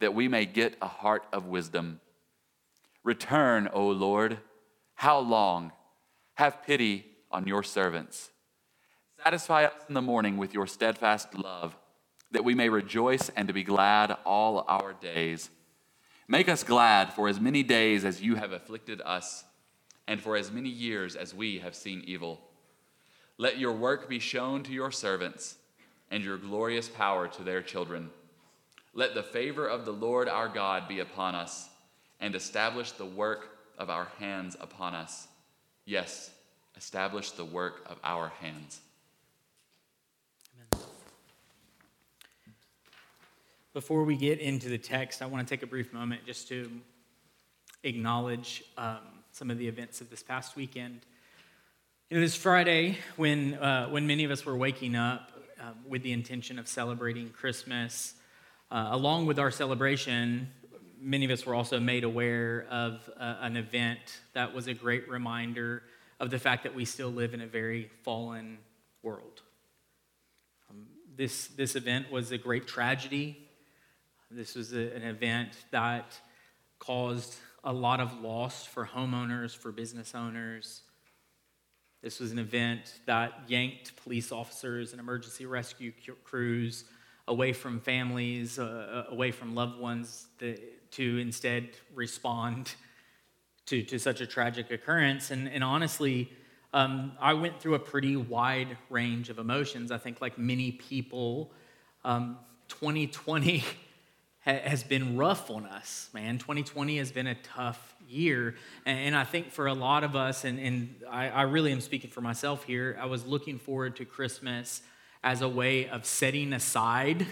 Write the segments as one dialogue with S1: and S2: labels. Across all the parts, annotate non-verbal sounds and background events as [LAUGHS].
S1: that we may get a heart of wisdom. Return, O Lord. How long? Have pity on your servants. Satisfy us in the morning with your steadfast love, that we may rejoice and to be glad all our days. Make us glad for as many days as you have afflicted us, and for as many years as we have seen evil. Let your work be shown to your servants, and your glorious power to their children. Let the favor of the Lord our God be upon us, and establish the work of our hands upon us. Yes, establish the work of our hands. Amen.
S2: Before we get into the text, I want to take a brief moment just to acknowledge um, some of the events of this past weekend. It was Friday when, uh, when many of us were waking up uh, with the intention of celebrating Christmas. Uh, along with our celebration, many of us were also made aware of uh, an event that was a great reminder of the fact that we still live in a very fallen world. Um, this, this event was a great tragedy. This was a, an event that caused a lot of loss for homeowners, for business owners. This was an event that yanked police officers and emergency rescue crews away from families, uh, uh away from loved ones, to, to instead respond to, to such a tragic occurrence. And, and honestly, um, I went through a pretty wide range of emotions. I think, like many people, um, 2020 [LAUGHS] has been rough on us, man. 2020 has been a tough year. And, and I think for a lot of us, and, and I, I really am speaking for myself here, I was looking forward to Christmas as a way of setting aside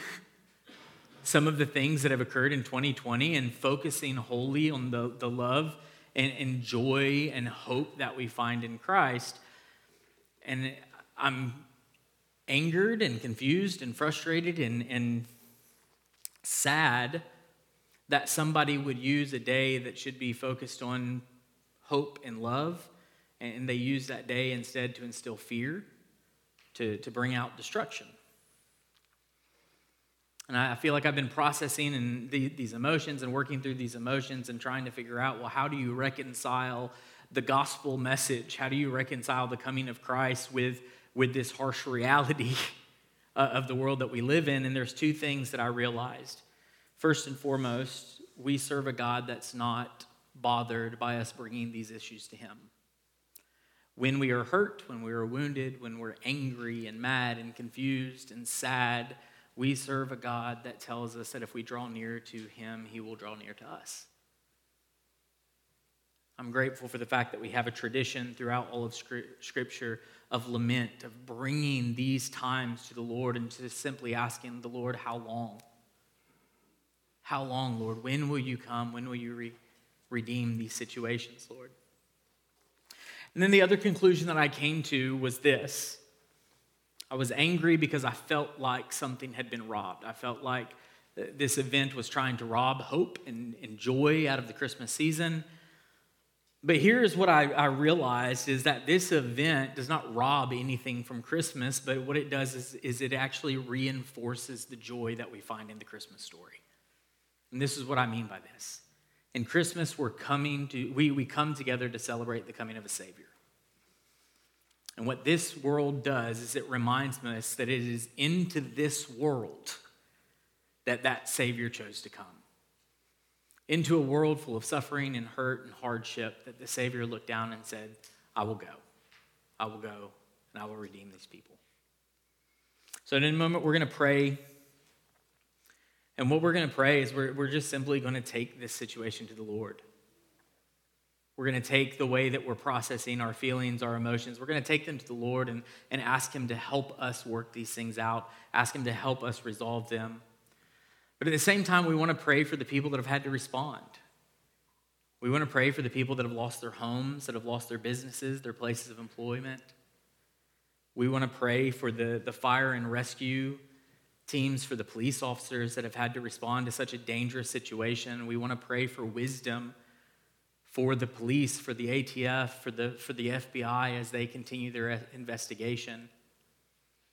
S2: some of the things that have occurred in 2020 and focusing wholly on the, the love and, and joy and hope that we find in Christ. And I'm angered and confused and frustrated and, and sad that somebody would use a day that should be focused on hope and love, and they use that day instead to instill fear, to, to bring out destruction. And I feel like I've been processing and the, these emotions and working through these emotions and trying to figure out well, how do you reconcile the gospel message? How do you reconcile the coming of Christ with, with this harsh reality [LAUGHS] of the world that we live in? And there's two things that I realized. First and foremost, we serve a God that's not bothered by us bringing these issues to Him. When we are hurt, when we are wounded, when we're angry and mad and confused and sad, we serve a God that tells us that if we draw near to him, he will draw near to us. I'm grateful for the fact that we have a tradition throughout all of Scripture of lament, of bringing these times to the Lord and to simply asking the Lord, How long? How long, Lord? When will you come? When will you re- redeem these situations, Lord? And then the other conclusion that I came to was this I was angry because I felt like something had been robbed. I felt like this event was trying to rob hope and, and joy out of the Christmas season. But here's what I, I, realized is that this event does not rob anything from Christmas, but what it does is, is it actually reinforces the joy that we find in the Christmas story. And this is what I mean by this. In Christmas, we're coming to, we, we come together to celebrate the coming of a Savior. And what this world does is it reminds us that it is into this world that that Savior chose to come. Into a world full of suffering and hurt and hardship, that the Savior looked down and said, I will go. I will go, and I will redeem these people. So, in a moment, we're going to pray. And what we're going to pray is we're, we're just simply going to take this situation to the Lord. We're going to take the way that we're processing our feelings, our emotions, we're going to take them to the Lord and, and ask Him to help us work these things out, ask Him to help us resolve them. But at the same time, we want to pray for the people that have had to respond. We want to pray for the people that have lost their homes, that have lost their businesses, their places of employment. We want to pray for the, the fire and rescue teams, for the police officers that have had to respond to such a dangerous situation. We want to pray for wisdom for the police, for the ATF, for the, for the FBI as they continue their investigation.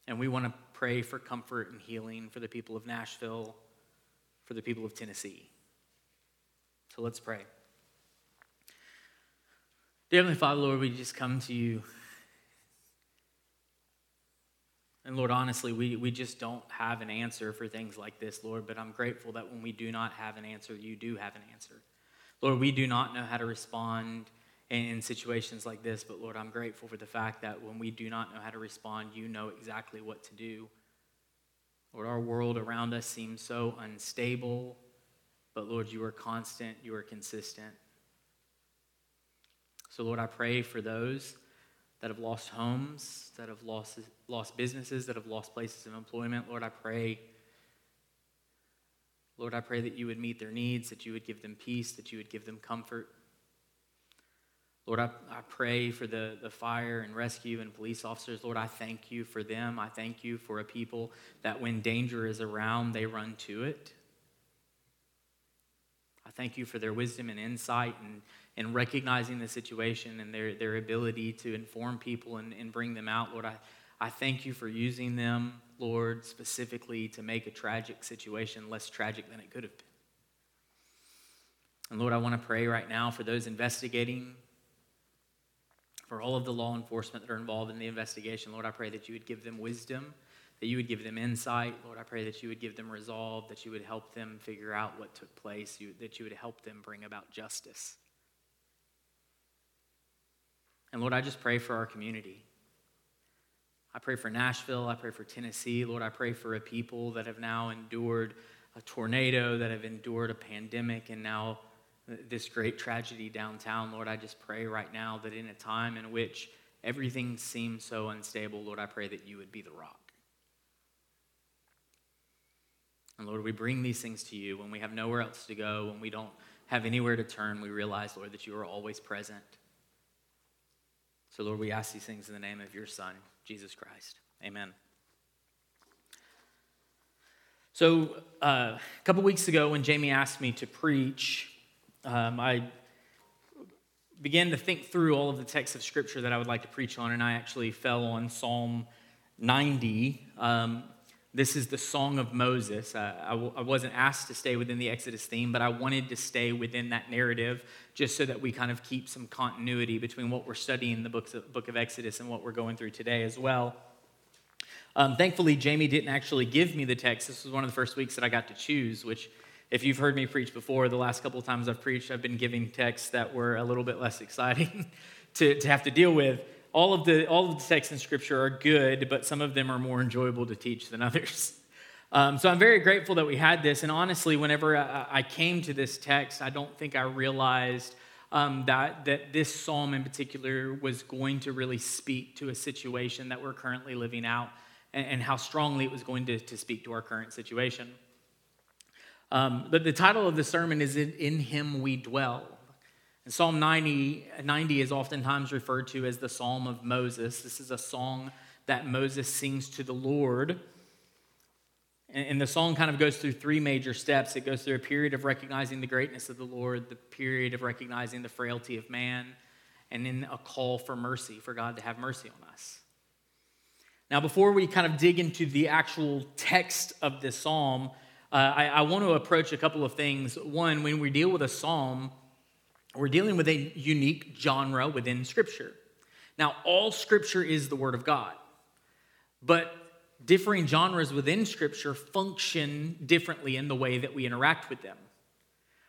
S2: And we want to pray for comfort and healing for the people of Nashville for the people of Tennessee. So let's pray. Dear Heavenly Father, Lord, we just come to you. And Lord, honestly, we, we just don't have an answer for things like this, Lord, but I'm grateful that when we do not have an answer, you do have an answer. Lord, we do not know how to respond in situations like this, but Lord, I'm grateful for the fact that when we do not know how to respond, you know exactly what to do. Lord, our world around us seems so unstable, but Lord, you are constant, you are consistent. So, Lord, I pray for those that have lost homes, that have lost, lost businesses, that have lost places of employment. Lord, I pray. Lord, I pray that you would meet their needs, that you would give them peace, that you would give them comfort. Lord, I, I pray for the, the fire and rescue and police officers. Lord, I thank you for them. I thank you for a people that when danger is around, they run to it. I thank you for their wisdom and insight and, and recognizing the situation and their, their ability to inform people and, and bring them out. Lord, I, I thank you for using them, Lord, specifically to make a tragic situation less tragic than it could have been. And Lord, I want to pray right now for those investigating for all of the law enforcement that are involved in the investigation. Lord, I pray that you would give them wisdom, that you would give them insight. Lord, I pray that you would give them resolve, that you would help them figure out what took place, you, that you would help them bring about justice. And Lord, I just pray for our community. I pray for Nashville. I pray for Tennessee. Lord, I pray for a people that have now endured a tornado, that have endured a pandemic, and now this great tragedy downtown, Lord, I just pray right now that in a time in which everything seems so unstable, Lord, I pray that you would be the rock. And Lord, we bring these things to you when we have nowhere else to go, when we don't have anywhere to turn, we realize, Lord, that you are always present. So, Lord, we ask these things in the name of your Son, Jesus Christ. Amen. So, uh, a couple weeks ago, when Jamie asked me to preach, um, I began to think through all of the texts of Scripture that I would like to preach on, and I actually fell on Psalm 90. Um, this is the Song of Moses. Uh, I w- I wasn't asked to stay within the Exodus theme, but I wanted to stay within that narrative just so that we kind of keep some continuity between what we're studying in the books of, book of Exodus and what we're going through today as well. Um, thankfully, Jamie didn't actually give me the text. This was one of the first weeks that I got to choose, which if you've heard me preach before, the last couple of times I've preached, I've been giving texts that were a little bit less [LAUGHS] exciting to, to have to deal with. All of, the, all of the texts in Scripture are good, but some of them are more enjoyable to teach than [LAUGHS] others. Um, so I'm very grateful that we had this. And honestly, whenever I, I came to this text, I don't think I realized um, that, that this psalm in particular was going to really speak to a situation that we're currently living out and, and how strongly it was going to, to speak to our current situation. Um, but the title of the sermon is In, In Him We Dwell. And Psalm 90, 90 is oftentimes referred to as the Psalm of Moses. This is a song that Moses sings to the Lord. And the song kind of goes through three major steps. It goes through a period of recognizing the greatness of the Lord, the period of recognizing the frailty of man, and then a call for mercy, for God to have mercy on us. Now, before we kind of dig into the actual text of this psalm, uh, I, I want to approach a couple of things. One, when we deal with a psalm, we're dealing with a unique genre within Scripture. Now, all Scripture is the Word of God, but differing genres within Scripture function differently in the way that we interact with them.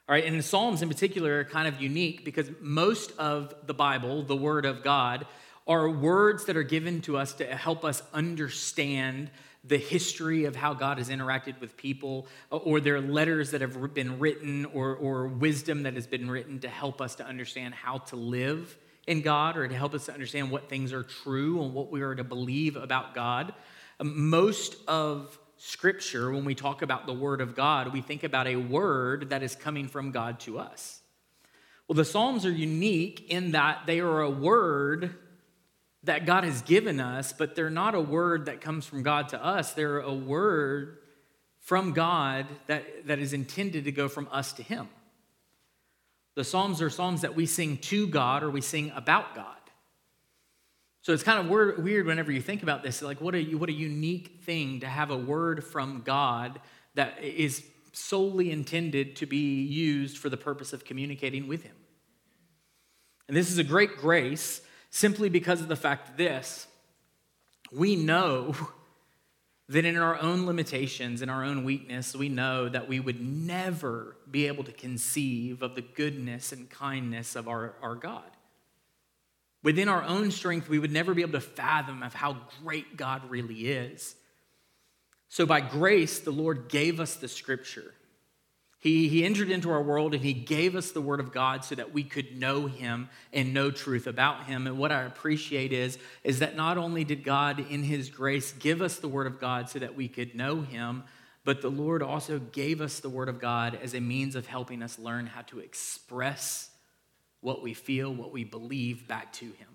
S2: All right, and the Psalms in particular are kind of unique because most of the Bible, the Word of God, are words that are given to us to help us understand the history of how God has interacted with people, uh, or there are letters that have been written, or, or wisdom that has been written to help us to understand how to live in God, or to help us to understand what things are true and what we are to believe about God. Um, most of Scripture, when we talk about the Word of God, we think about a word that is coming from God to us. Well, the Psalms are unique in that they are a word that God has given us, but they're not a word that comes from God to us. They're a word from God that, that is intended to go from us to Him. The Psalms are Psalms that we sing to God or we sing about God. So it's kind of weird whenever you think about this. Like, what a, what a unique thing to have a word from God that is solely intended to be used for the purpose of communicating with Him. And this is a great grace simply because of the fact this we know that in our own limitations, in our own weakness, we know that we would never be able to conceive of the goodness and kindness of our, our God. Within our own strength, we would never be able to fathom of how great God really is. So, by grace, the Lord gave us the scripture. He, he entered into our world and he gave us the word of God so that we could know him and know truth about him. And what I appreciate is, is that not only did God, in his grace, give us the word of God so that we could know him, but the Lord also gave us the word of God as a means of helping us learn how to express what we feel, what we believe back to Him.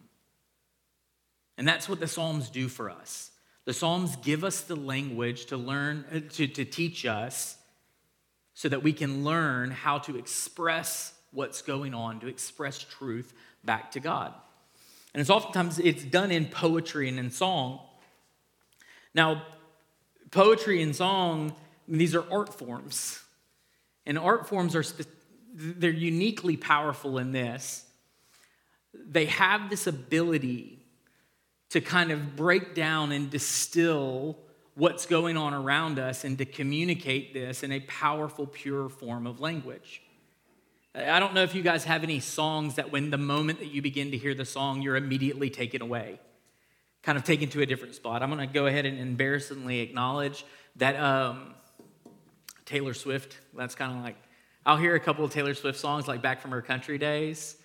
S2: And that's what the Psalms do for us. The Psalms give us the language to learn, uh, to, to teach us so that we can learn how to express what's going on, to express truth back to God. And it's oftentimes it's done in poetry and in song. Now, poetry and song, these are art forms. And art forms are they're uniquely powerful in this. They have this ability to kind of break down and distill what's going on around us and to communicate this in a powerful, pure form of language. I don't know if you guys have any songs that when the moment that you begin to hear the song, you're immediately taken away, kind of taken to a different spot. I'm going to go ahead and embarrassingly acknowledge that um, Taylor Swift, that's kind of like I'll hear a couple of Taylor Swift songs like back from her country days.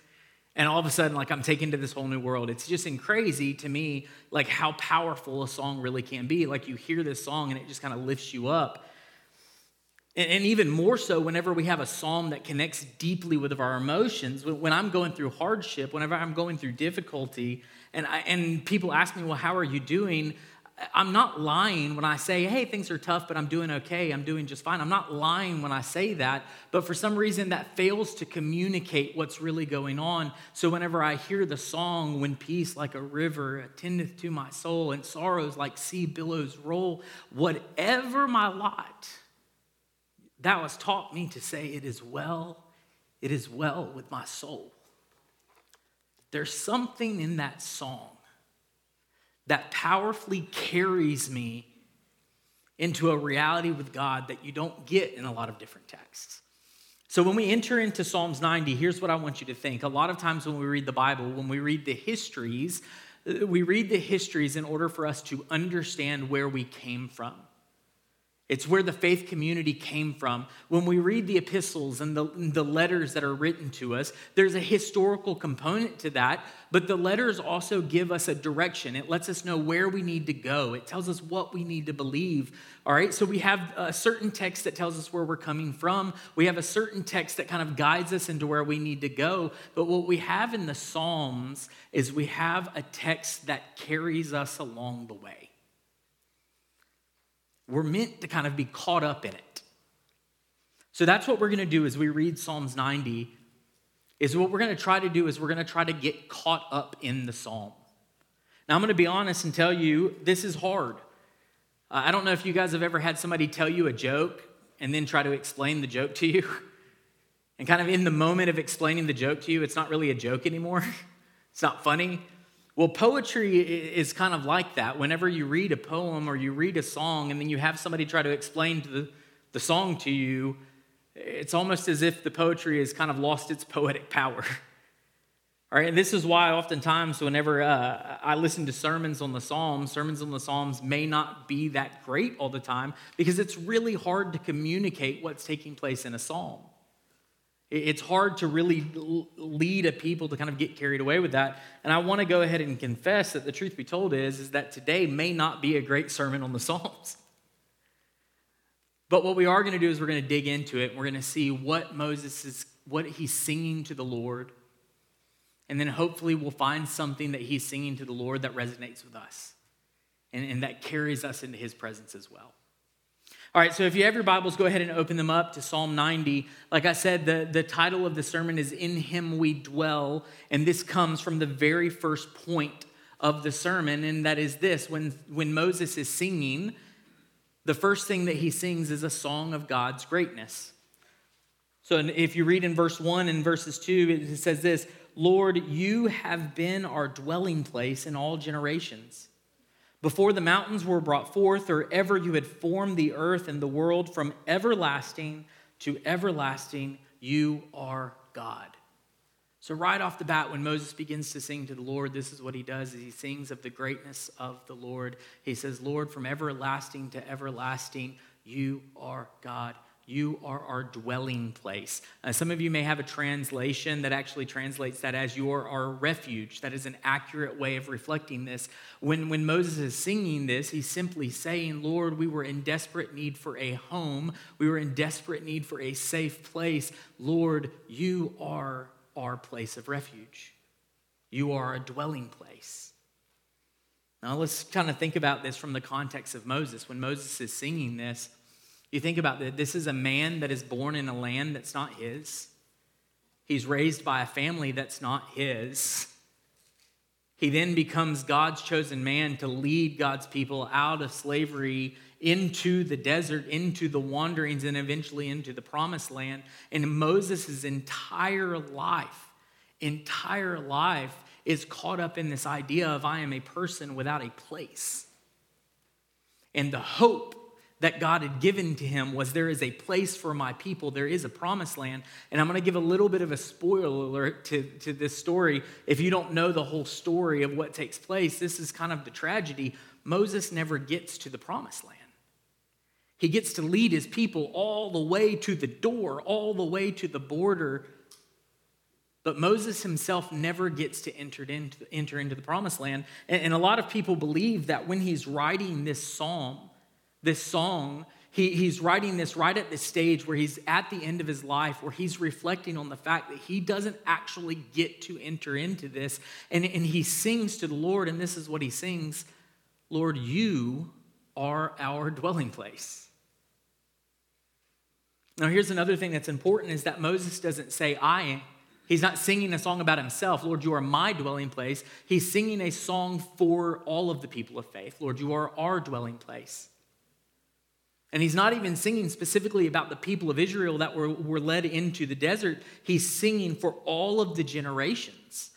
S2: And all of a sudden, like I'm taken to this whole new world. It's just in crazy to me, like how powerful a song really can be. Like you hear this song and it just kind of lifts you up. And, and even more so, whenever we have a psalm that connects deeply with our emotions, when I'm going through hardship, whenever I'm going through difficulty, and, I, and people ask me, well, how are you doing? I'm not lying when I say, hey, things are tough, but I'm doing okay. I'm doing just fine. I'm not lying when I say that. But for some reason, that fails to communicate what's really going on. So whenever I hear the song, When Peace Like a River Attendeth to My Soul, and sorrows like sea billows roll, whatever my lot, thou hast taught me to say, It is well, it is well with my soul. There's something in that song that powerfully carries me into a reality with God that you don't get in a lot of different texts. So, when we enter into Psalms 90, here's what I want you to think. A lot of times when we read the Bible, when we read the histories, uh, we read the histories in order for us to understand where we came from. It's where the faith community came from. When we read the epistles and the, the letters that are written to us, there's a historical component to that, but the letters also give us a direction. It lets us know where we need to go, it tells us what we need to believe. All right, so we have a certain text that tells us where we're coming from, we have a certain text that kind of guides us into where we need to go. But what we have in the Psalms is we have a text that carries us along the way we're meant to kind of be caught up in it. So that's what we're going to do as we read Psalms 90 is what we're going to try to do is we're going to try to get caught up in the psalm. Now I'm going to be honest and tell you this is hard. Uh, I don't know if you guys have ever had somebody tell you a joke and then try to explain the joke to you. [LAUGHS] And kind of in the moment of explaining the joke to you, it's not really a joke anymore. [LAUGHS] it's not funny. Well, poetry is kind of like that. Whenever you read a poem or you read a song and then you have somebody try to explain the, the song to you, it's almost as if the poetry has kind of lost its poetic power. [LAUGHS] All right, and this is why oftentimes whenever uh, I listen to sermons on the Psalms, sermons on the Psalms may not be that great all the time because it's really hard to communicate what's taking place in a psalm. It's hard to really lead a people to kind of get carried away with that. And I want to go ahead and confess that the truth be told is, is that today may not be a great sermon on the Psalms. But what we are going to do is we're going to dig into it. We're going to see what Moses is, what he's singing to the Lord. And then hopefully we'll find something that he's singing to the Lord that resonates with us and, and that carries us into his presence as well. All right, so if you have your Bibles, go ahead and open them up to Psalm 90. Like I said, the, the title of the sermon is In Him We Dwell, and this comes from the very first point of the sermon, and that is this when, when Moses is singing, the first thing that he sings is a song of God's greatness. So if you read in verse 1 and verses 2, it says this Lord, you have been our dwelling place in all generations. Before the mountains were brought forth, or ever you had formed the earth and the world from everlasting to everlasting, you are God. So, right off the bat, when Moses begins to sing to the Lord, this is what he does is he sings of the greatness of the Lord. He says, Lord, from everlasting to everlasting, you are God. You are our dwelling place. Uh, some of you may have a translation that actually translates that as you are our refuge. That is an accurate way of reflecting this. When, when Moses is singing this, he's simply saying, Lord, we were in desperate need for a home. We were in desperate need for a safe place. Lord, you are our place of refuge. You are a dwelling place. Now let's kind of think about this from the context of Moses. When Moses is singing this, you think about that. This is a man that is born in a land that's not his. He's raised by a family that's not his. He then becomes God's chosen man to lead God's people out of slavery into the desert, into the wanderings, and eventually into the promised land. And Moses' entire life, entire life is caught up in this idea of I am a person without a place. And the hope that God had given to him was there is a place for my people, there is a promised land. And I'm going to give a little bit of a spoiler alert to, to this story. If you don't know the whole story of what takes place, this is kind of the tragedy. Moses never gets to the promised land. He gets to lead his people all the way to the door, all the way to the border. But Moses himself never gets to enter into, enter into the promised land. And, and a lot of people believe that when he's writing this psalm, this song, he, he's writing this right at the stage where he's at the end of his life, where he's reflecting on the fact that he doesn't actually get to enter into this. And, and he sings to the Lord, and this is what he sings Lord, you are our dwelling place. Now, here's another thing that's important is that Moses doesn't say, I He's not singing a song about himself, Lord, you are my dwelling place. He's singing a song for all of the people of faith. Lord, you are our dwelling place. And he's not even singing specifically about the people of Israel that were, were led into the desert. He's singing for all of the generations.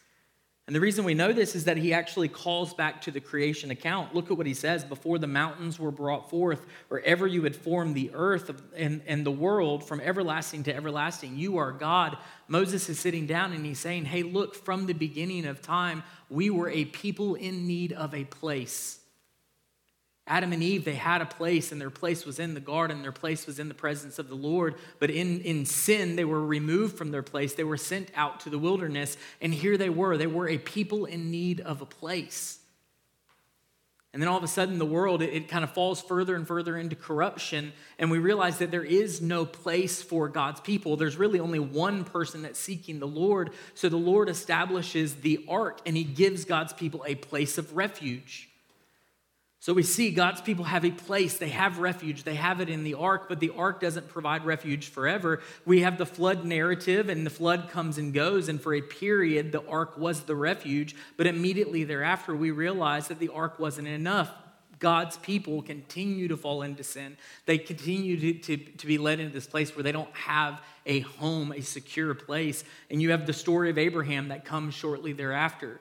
S2: And the reason we know this is that he actually calls back to the creation account. Look at what he says before the mountains were brought forth, or ever you had formed the earth and, and the world from everlasting to everlasting, you are God. Moses is sitting down and he's saying, Hey, look, from the beginning of time, we were a people in need of a place. Adam and Eve, they had a place, and their place was in the garden. Their place was in the presence of the Lord. But in, in sin, they were removed from their place. They were sent out to the wilderness. And here they were. They were a people in need of a place. And then all of a sudden, the world, it, it kind of falls further and further into corruption. And we realize that there is no place for God's people. There's really only one person that's seeking the Lord. So the Lord establishes the ark, and he gives God's people a place of refuge. So we see God's people have a place, they have refuge, they have it in the ark, but the ark doesn't provide refuge forever. We have the flood narrative, and the flood comes and goes, and for a period, the ark was the refuge, but immediately thereafter, we realize that the ark wasn't enough. God's people continue to fall into sin. They continue to, to, to be led into this place where they don't have a home, a secure place. And you have the story of Abraham that comes shortly thereafter,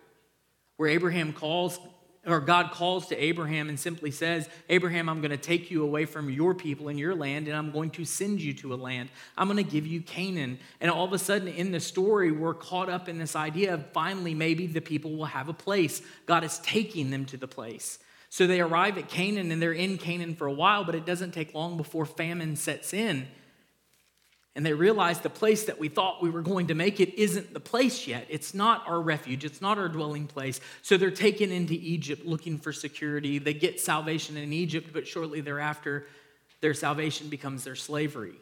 S2: where Abraham calls or God calls to Abraham and simply says, Abraham, I'm going to take you away from your people and your land, and I'm going to send you to a land. I'm going to give you Canaan. And all of a sudden, in the story, we're caught up in this idea of finally, maybe the people will have a place. God is taking them to the place. So they arrive at Canaan and they're in Canaan for a while, but it doesn't take long before famine sets in. And they realize the place that we thought we were going to make it isn't the place yet. It's not our refuge, it's not our dwelling place. So they're taken into Egypt looking for security. They get salvation in Egypt, but shortly thereafter, their salvation becomes their slavery.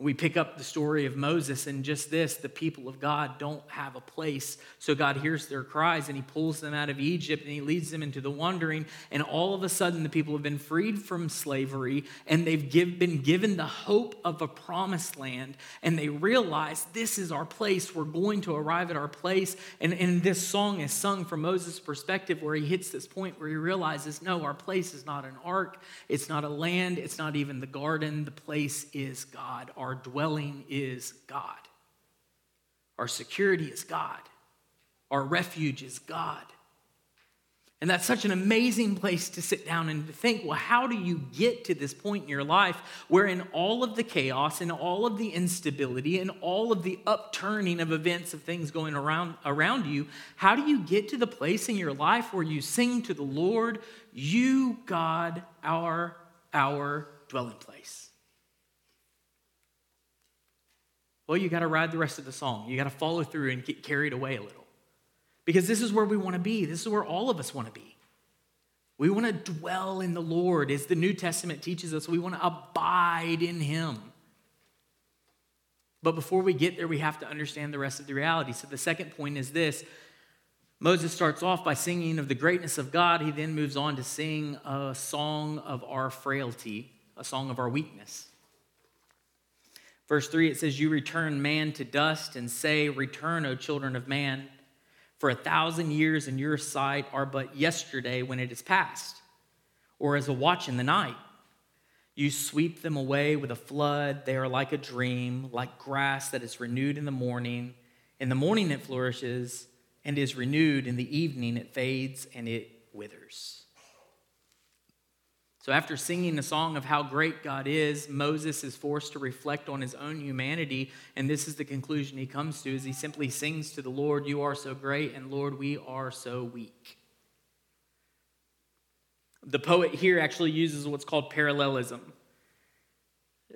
S2: We pick up the story of Moses and just this the people of God don't have a place. So God hears their cries and he pulls them out of Egypt and he leads them into the wandering. And all of a sudden, the people have been freed from slavery and they've give, been given the hope of a promised land. And they realize this is our place. We're going to arrive at our place. And, and this song is sung from Moses' perspective where he hits this point where he realizes no, our place is not an ark, it's not a land, it's not even the garden. The place is God. Our our dwelling is God. Our security is God. Our refuge is God. And that's such an amazing place to sit down and to think, well, how do you get to this point in your life where, in all of the chaos and all of the instability and all of the upturning of events of things going around, around you, how do you get to the place in your life where you sing to the Lord, You, God, our, our dwelling place? Well, you got to ride the rest of the song. You got to follow through and get carried away a little. Because this is where we want to be. This is where all of us want to be. We want to dwell in the Lord. As the New Testament teaches us, we want to abide in Him. But before we get there, we have to understand the rest of the reality. So the second point is this Moses starts off by singing of the greatness of God. He then moves on to sing a song of our frailty, a song of our weakness. Verse 3, it says, You return man to dust and say, Return, O children of man. For a thousand years in your sight are but yesterday when it is past, or as a watch in the night. You sweep them away with a flood. They are like a dream, like grass that is renewed in the morning. In the morning it flourishes and is renewed. In the evening it fades and it withers. So, after singing the song of how great God is, Moses is forced to reflect on his own humanity. And this is the conclusion he comes to as he simply sings to the Lord, You are so great, and Lord, we are so weak. The poet here actually uses what's called parallelism.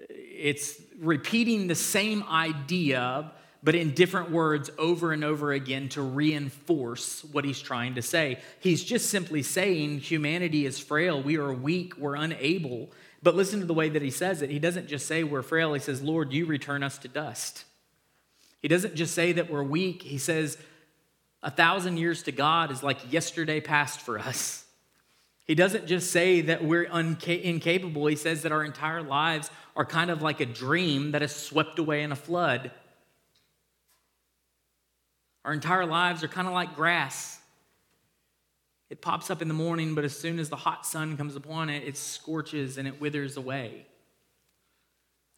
S2: It's repeating the same idea, but in different words over and over again to reinforce what he's trying to say. He's just simply saying humanity is frail, we are weak, we're unable. But listen to the way that he says it. He doesn't just say we're frail, he says, Lord, you return us to dust. He doesn't just say that we're weak, he says, a thousand years to God is like yesterday past for us. He doesn't just say that we're unca- incapable, he says that our entire lives are kind of like a dream that is swept away in a flood. Our entire lives are kind of like grass. It pops up in the morning, but as soon as the hot sun comes upon it, it scorches and it withers away.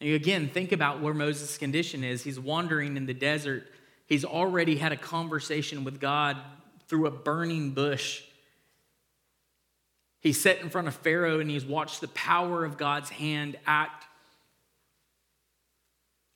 S2: And again, think about where Moses' condition is. He's wandering in the desert. He's already had a conversation with God through a burning bush. He's sat in front of Pharaoh and he's watched the power of God's hand act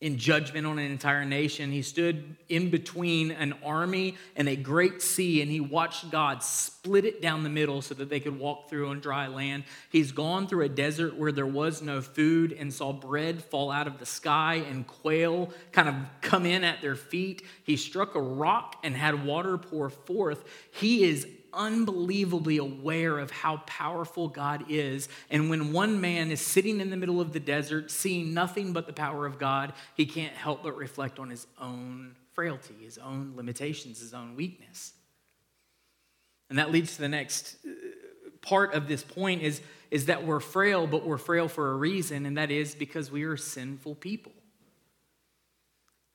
S2: in judgment on an entire nation. He stood in between an army and a great sea, and he watched God split it down the middle so that they could walk through on dry land. He's gone through a desert where there was no food and saw bread fall out of the sky and quail kind of come in at their feet. He struck a rock and had water pour forth. He is unbelievably aware of how powerful God is. And when one man is sitting in the middle of the desert, seeing nothing but the power of God, he can't help but reflect on his own frailty, his own limitations, his own weakness. And that leads to the next uh, part of this point is, is that we're frail, but we're frail for a reason, and that is because we are sinful people.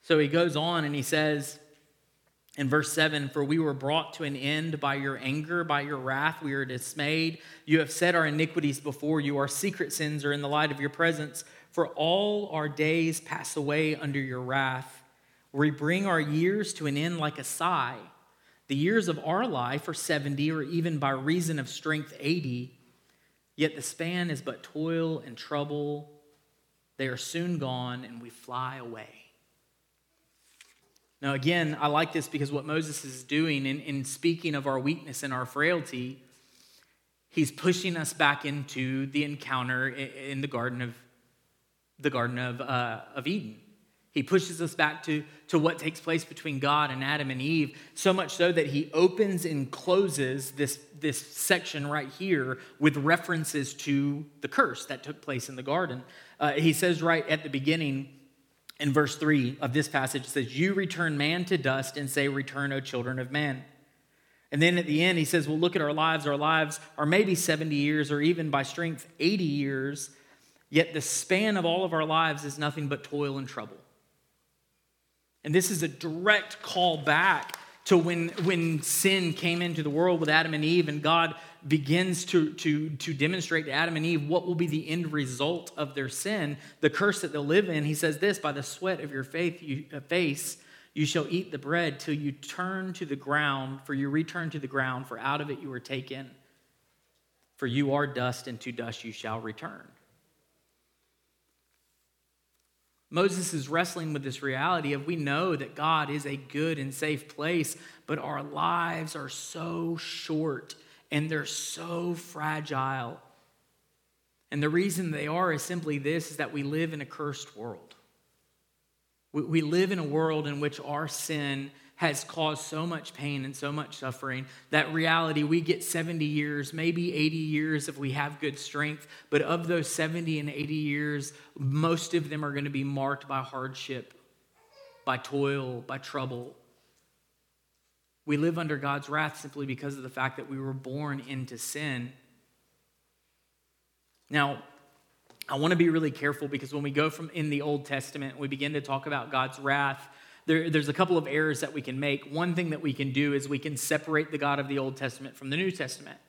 S2: So he goes on and he says in verse 7 For we were brought to an end by your anger, by your wrath, we are dismayed. You have set our iniquities before you, our secret sins are in the light of your presence. For all our days pass away under your wrath. We bring our years to an end like a sigh. The years of our life are 70, or even by reason of strength, 80. Yet the span is but toil and trouble. They are soon gone, and we fly away. Now, again, I like this because what Moses is doing in, in speaking of our weakness and our frailty, he's pushing us back into the encounter in the Garden of, the Garden of, uh, of Eden. He pushes us back to, to what takes place between God and Adam and Eve, so much so that he opens and closes this, this section right here with references to the curse that took place in the garden. Uh, he says right at the beginning, in verse 3 of this passage, it says, You return man to dust and say, Return, O children of man. And then at the end, he says, Well, look at our lives. Our lives are maybe 70 years or even by strength 80 years, yet the span of all of our lives is nothing but toil and trouble. And this is a direct call back to when, when sin came into the world with Adam and Eve, and God begins to, to, to demonstrate to Adam and Eve what will be the end result of their sin, the curse that they'll live in. He says this by the sweat of your faith, you, uh, face, you shall eat the bread till you turn to the ground, for you return to the ground, for out of it you were taken. For you are dust, and to dust you shall return. Moses is wrestling with this reality of we know that God is a good and safe place, but our lives are so short and they're so fragile. And the reason they are is simply this is that we live in a cursed world. We, we live in a world in which our sin has caused so much pain and so much suffering. That reality, we get 70 years, maybe 80 years if we have good strength, but of those 70 and 80 years, most of them are going to be marked by hardship, by toil, by trouble. We live under God's wrath simply because of the fact that we were born into sin. Now, I want to be really careful because when we go from in the Old Testament, we begin to talk about God's wrath there, there's a couple of errors that we can make. One thing that we can do is we can separate the God of the Old Testament from the New Testament.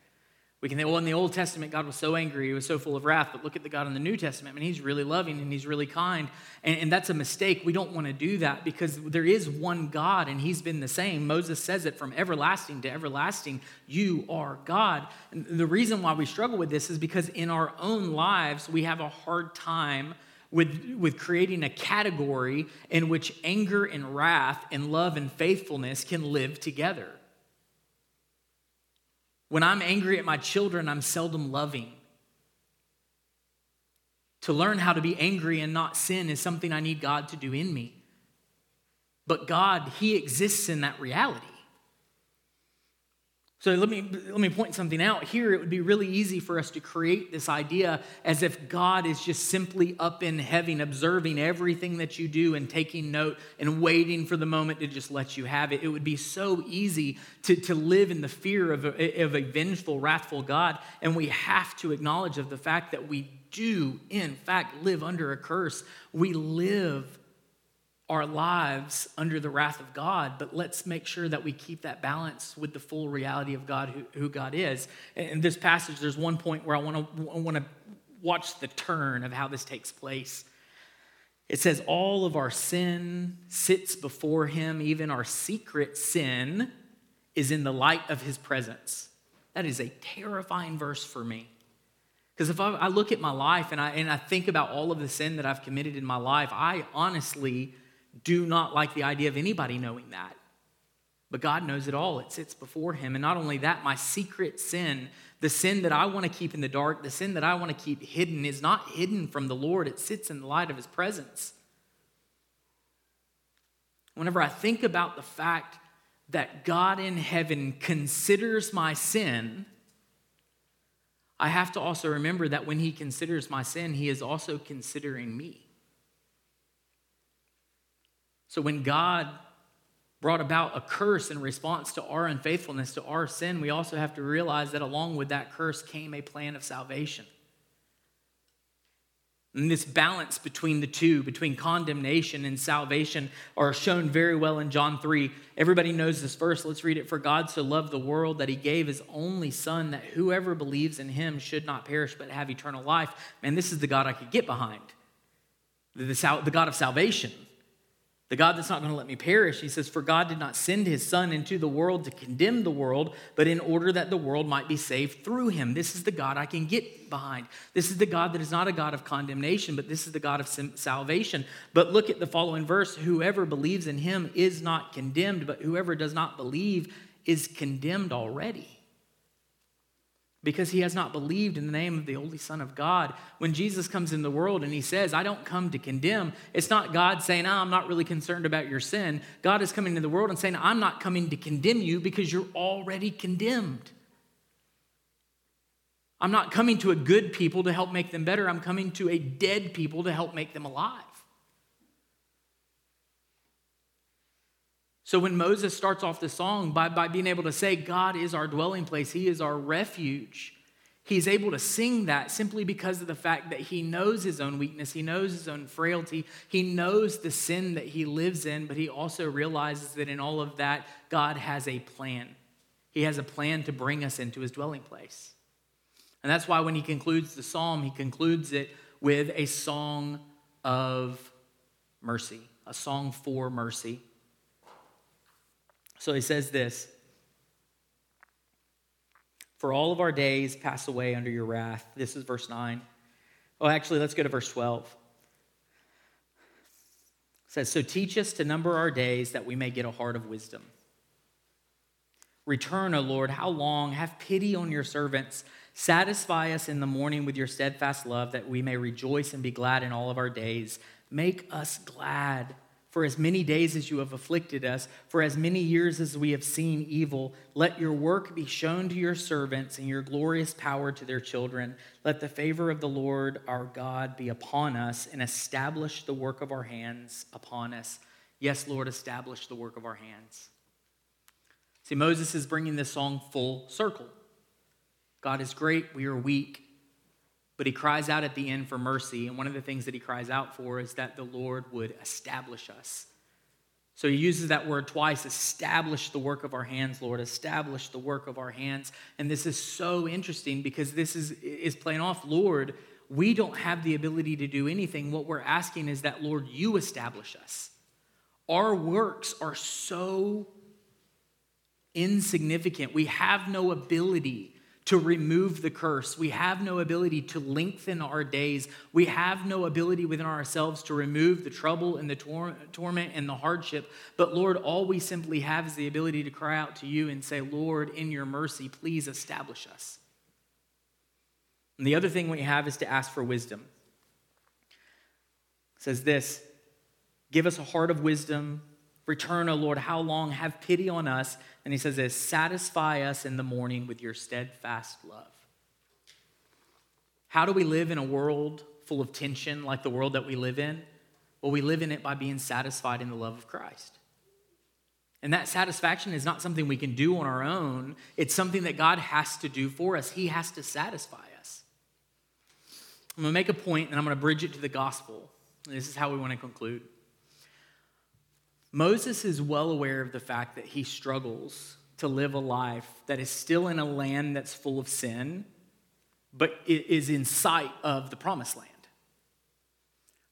S2: We can say, well, in the Old Testament, God was so angry, he was so full of wrath, but look at the God in the New Testament, I and he's really loving and he's really kind. And, and that's a mistake. We don't want to do that because there is one God and he's been the same. Moses says it from everlasting to everlasting, you are God. And the reason why we struggle with this is because in our own lives, we have a hard time with, with creating a category in which anger and wrath and love and faithfulness can live together. When I'm angry at my children, I'm seldom loving. To learn how to be angry and not sin is something I need God to do in me. But God, He exists in that reality. So let me, let me point something out. Here, it would be really easy for us to create this idea as if God is just simply up in heaven, observing everything that you do and taking note and waiting for the moment to just let you have it. It would be so easy to, to live in the fear of a, of a vengeful, wrathful God. And we have to acknowledge of the fact that we do, in fact, live under a curse. We live our lives under the wrath of God, but let's make sure that we keep that balance with the full reality of God, who, who God is. In this passage, there's one point where I want to I want to watch the turn of how this takes place. It says, All of our sin sits before him, even our secret sin is in the light of his presence. That is a terrifying verse for me. Because if I, I, look at my life and I, and I think about all of the sin that I've committed in my life, I honestly do not like the idea of anybody knowing that. But God knows it all. It sits before Him. And not only that, my secret sin, the sin that I want to keep in the dark, the sin that I want to keep hidden, is not hidden from the Lord. It sits in the light of His presence. Whenever I think about the fact that God in heaven considers my sin, I have to also remember that when He considers my sin, He is also considering me. So when God brought about a curse in response to our unfaithfulness, to our sin, we also have to realize that along with that curse came a plan of salvation. And this balance between the two, between condemnation and salvation, are shown very well in John 3. Everybody knows this verse. Let's read it. For God so loved the world that he gave his only Son, that whoever believes in him should not perish but have eternal life. Man, this is the God I could get behind. The, the, the God of salvation. The God that's not going to let me perish, he says, For God did not send his Son into the world to condemn the world, but in order that the world might be saved through him. This is the God I can get behind. This is the God that is not a God of condemnation, but this is the God of salvation. But look at the following verse Whoever believes in him is not condemned, but whoever does not believe is condemned already because he has not believed in the name of the only Son of God. When Jesus comes in the world and he says, I don't come to condemn, it's not God saying, oh, I'm not really concerned about your sin. God is coming into the world and saying, I'm not coming to condemn you because you're already condemned. I'm not coming to a good people to help make them better. I'm coming to a dead people to help make them alive. So when Moses starts off the song by, by being able to say, God is our dwelling place, He is our refuge, he's able to sing that simply because of the fact that he knows his own weakness, he knows his own frailty, he knows the sin that he lives in, but he also realizes that in all of that, God has a plan. He has a plan to bring us into his dwelling place. And that's why when he concludes the psalm, he concludes it with a song of mercy, a song for mercy. So he says this For all of our days pass away under your wrath. This is verse 9. Oh, actually, let's go to verse 12. It says, So teach us to number our days that we may get a heart of wisdom. Return, O Lord, how long? Have pity on your servants. Satisfy us in the morning with your steadfast love, that we may rejoice and be glad in all of our days. Make us glad for as many days as you have afflicted us, for as many years as we have seen evil, let your work be shown to your servants and your glorious power to their children. Let the favor of the Lord our God be upon us and establish the work of our hands upon us. Yes, Lord, establish the work of our hands. See, Moses is bringing this song full circle. God is great, we are weak. But he cries out at the end for mercy. And one of the things that he cries out for is that the Lord would establish us. So he uses that word twice establish the work of our hands, Lord, establish the work of our hands. And this is so interesting because this is, is playing off, Lord, we don't have the ability to do anything. What we're asking is that, Lord, you establish us. Our works are so insignificant. We have no ability to remove the curse. We have no ability to lengthen our days. We have no ability within ourselves to remove the trouble and the tor- torment and the hardship. But Lord, all we simply have is the ability to cry out to you and say, Lord, in your mercy, please establish us. And the other thing we have is to ask for wisdom. It says this Give us a heart of wisdom. Return, O Lord, how long? Have pity on us and he says this satisfy us in the morning with your steadfast love. How do we live in a world full of tension like the world that we live in? Well, we live in it by being satisfied in the love of Christ. And that satisfaction is not something we can do on our own, it's something that God has to do for us. He has to satisfy us. I'm going to make a point and I'm going to bridge it to the gospel. This is how we want to conclude. Moses is well aware of the fact that he struggles to live a life that is still in a land that's full of sin, but is in sight of the promised land.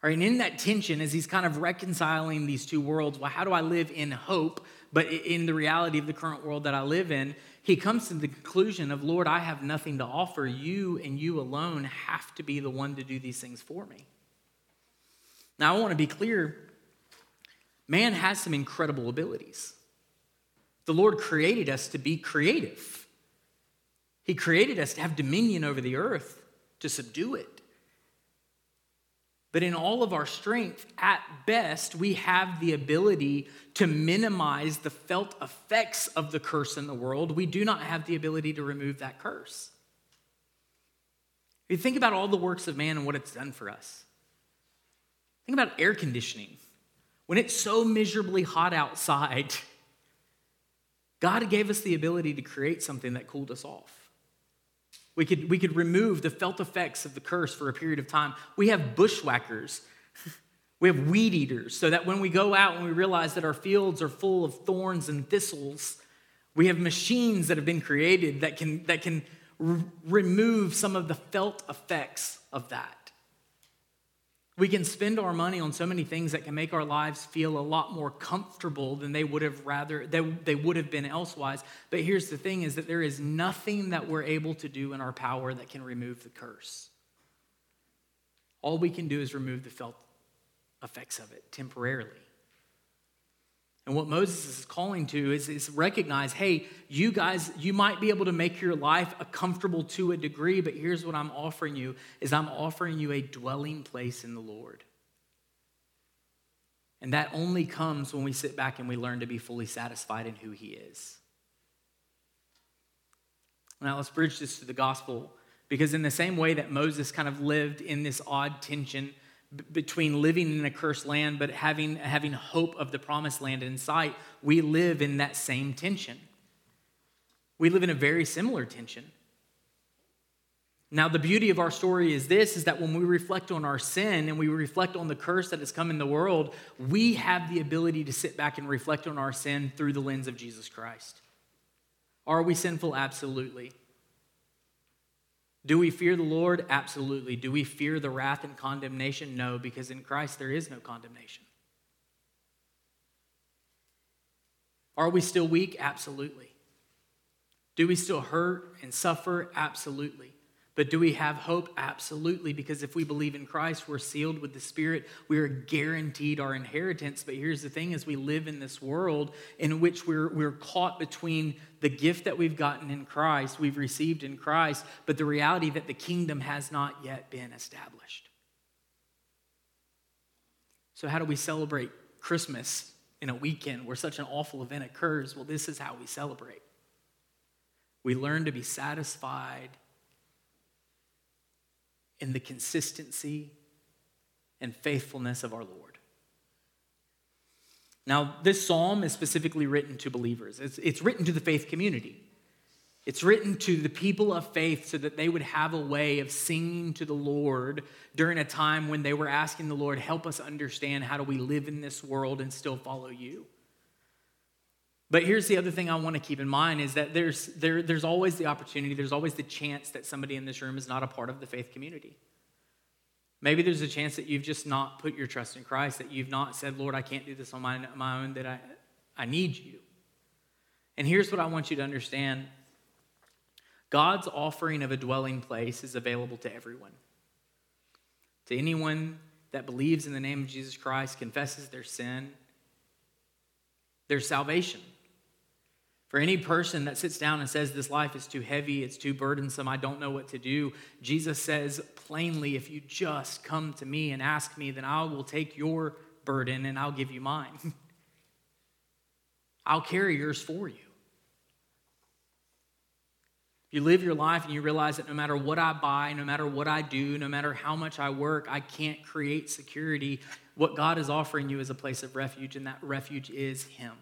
S2: All right, and in that tension, as he's kind of reconciling these two worlds, well, how do I live in hope, but in the reality of the current world that I live in? He comes to the conclusion of, Lord, I have nothing to offer. You and you alone have to be the one to do these things for me. Now, I want to be clear Man has some incredible abilities. The Lord created us to be creative. He created us to have dominion over the earth, to subdue it. But in all of our strength, at best, we have the ability to minimize the felt effects of the curse in the world. We do not have the ability to remove that curse. If you think about all the works of man and what it's done for us, think about air conditioning. When it's so miserably hot outside, God gave us the ability to create something that cooled us off. We could, we could remove the felt effects of the curse for a period of time. We have bushwhackers. [LAUGHS] We have weed eaters, so that when we go out and we realize that our fields are full of thorns and thistles, we have machines that have been created that can, that can r- remove some of the felt effects of that. We can spend our money on so many things that can make our lives feel a lot more comfortable than they would have rather they, they would have been elsewise. But here's the thing is that there is nothing that we're able to do in our power that can remove the curse. All we can do is remove the felt effects of it temporarily. And what Moses is calling to is, is recognize hey, you guys, you might be able to make your life a comfortable to a degree, but here's what I'm offering you is I'm offering you a dwelling place in the Lord. And that only comes when we sit back and we learn to be fully satisfied in who he is. Now let's bridge this to the gospel because in the same way that Moses kind of lived in this odd tension between living in a cursed land but having, having hope of the promised land in sight, we live in that same tension. We live in a very similar tension. Now, the beauty of our story is this is that when we reflect on our sin and we reflect on the curse that has come in the world, we have the ability to sit back and reflect on our sin through the lens of Jesus Christ. Are we sinful? Absolutely. Do we fear the Lord? Absolutely. Do we fear the wrath and condemnation? No, because in Christ there is no condemnation. Are we still weak? Absolutely. Do we still hurt and suffer? Absolutely. But do we have hope? Absolutely, because if we believe in Christ, we're sealed with the Spirit. We are guaranteed our inheritance. But here's the thing is we live in this world in which we're, we're caught between the gift that we've gotten in Christ, we've received in Christ, but the reality that the kingdom has not yet been established. So how do we celebrate Christmas in a weekend where such an awful event occurs? Well, this is how we celebrate. We learn to be satisfied in the consistency and faithfulness of our Lord. Now, this psalm is specifically written to believers, it's, it's written to the faith community. It's written to the people of faith so that they would have a way of singing to the Lord during a time when they were asking the Lord, help us understand how do we live in this world and still follow you. But here's the other thing I want to keep in mind is that there's, there, there's always the opportunity, there's always the chance that somebody in this room is not a part of the faith community. Maybe there's a chance that you've just not put your trust in Christ, that you've not said, Lord, I can't do this on my, my own, that I, I need you. And here's what I want you to understand God's offering of a dwelling place is available to everyone. To anyone that believes in the name of Jesus Christ, confesses their sin, their salvation. For any person that sits down and says, This life is too heavy, it's too burdensome, I don't know what to do, Jesus says plainly, If you just come to me and ask me, then I will take your burden and I'll give you mine. [LAUGHS] I'll carry yours for you. You live your life and you realize that no matter what I buy, no matter what I do, no matter how much I work, I can't create security. What God is offering you is a place of refuge, and that refuge is Him.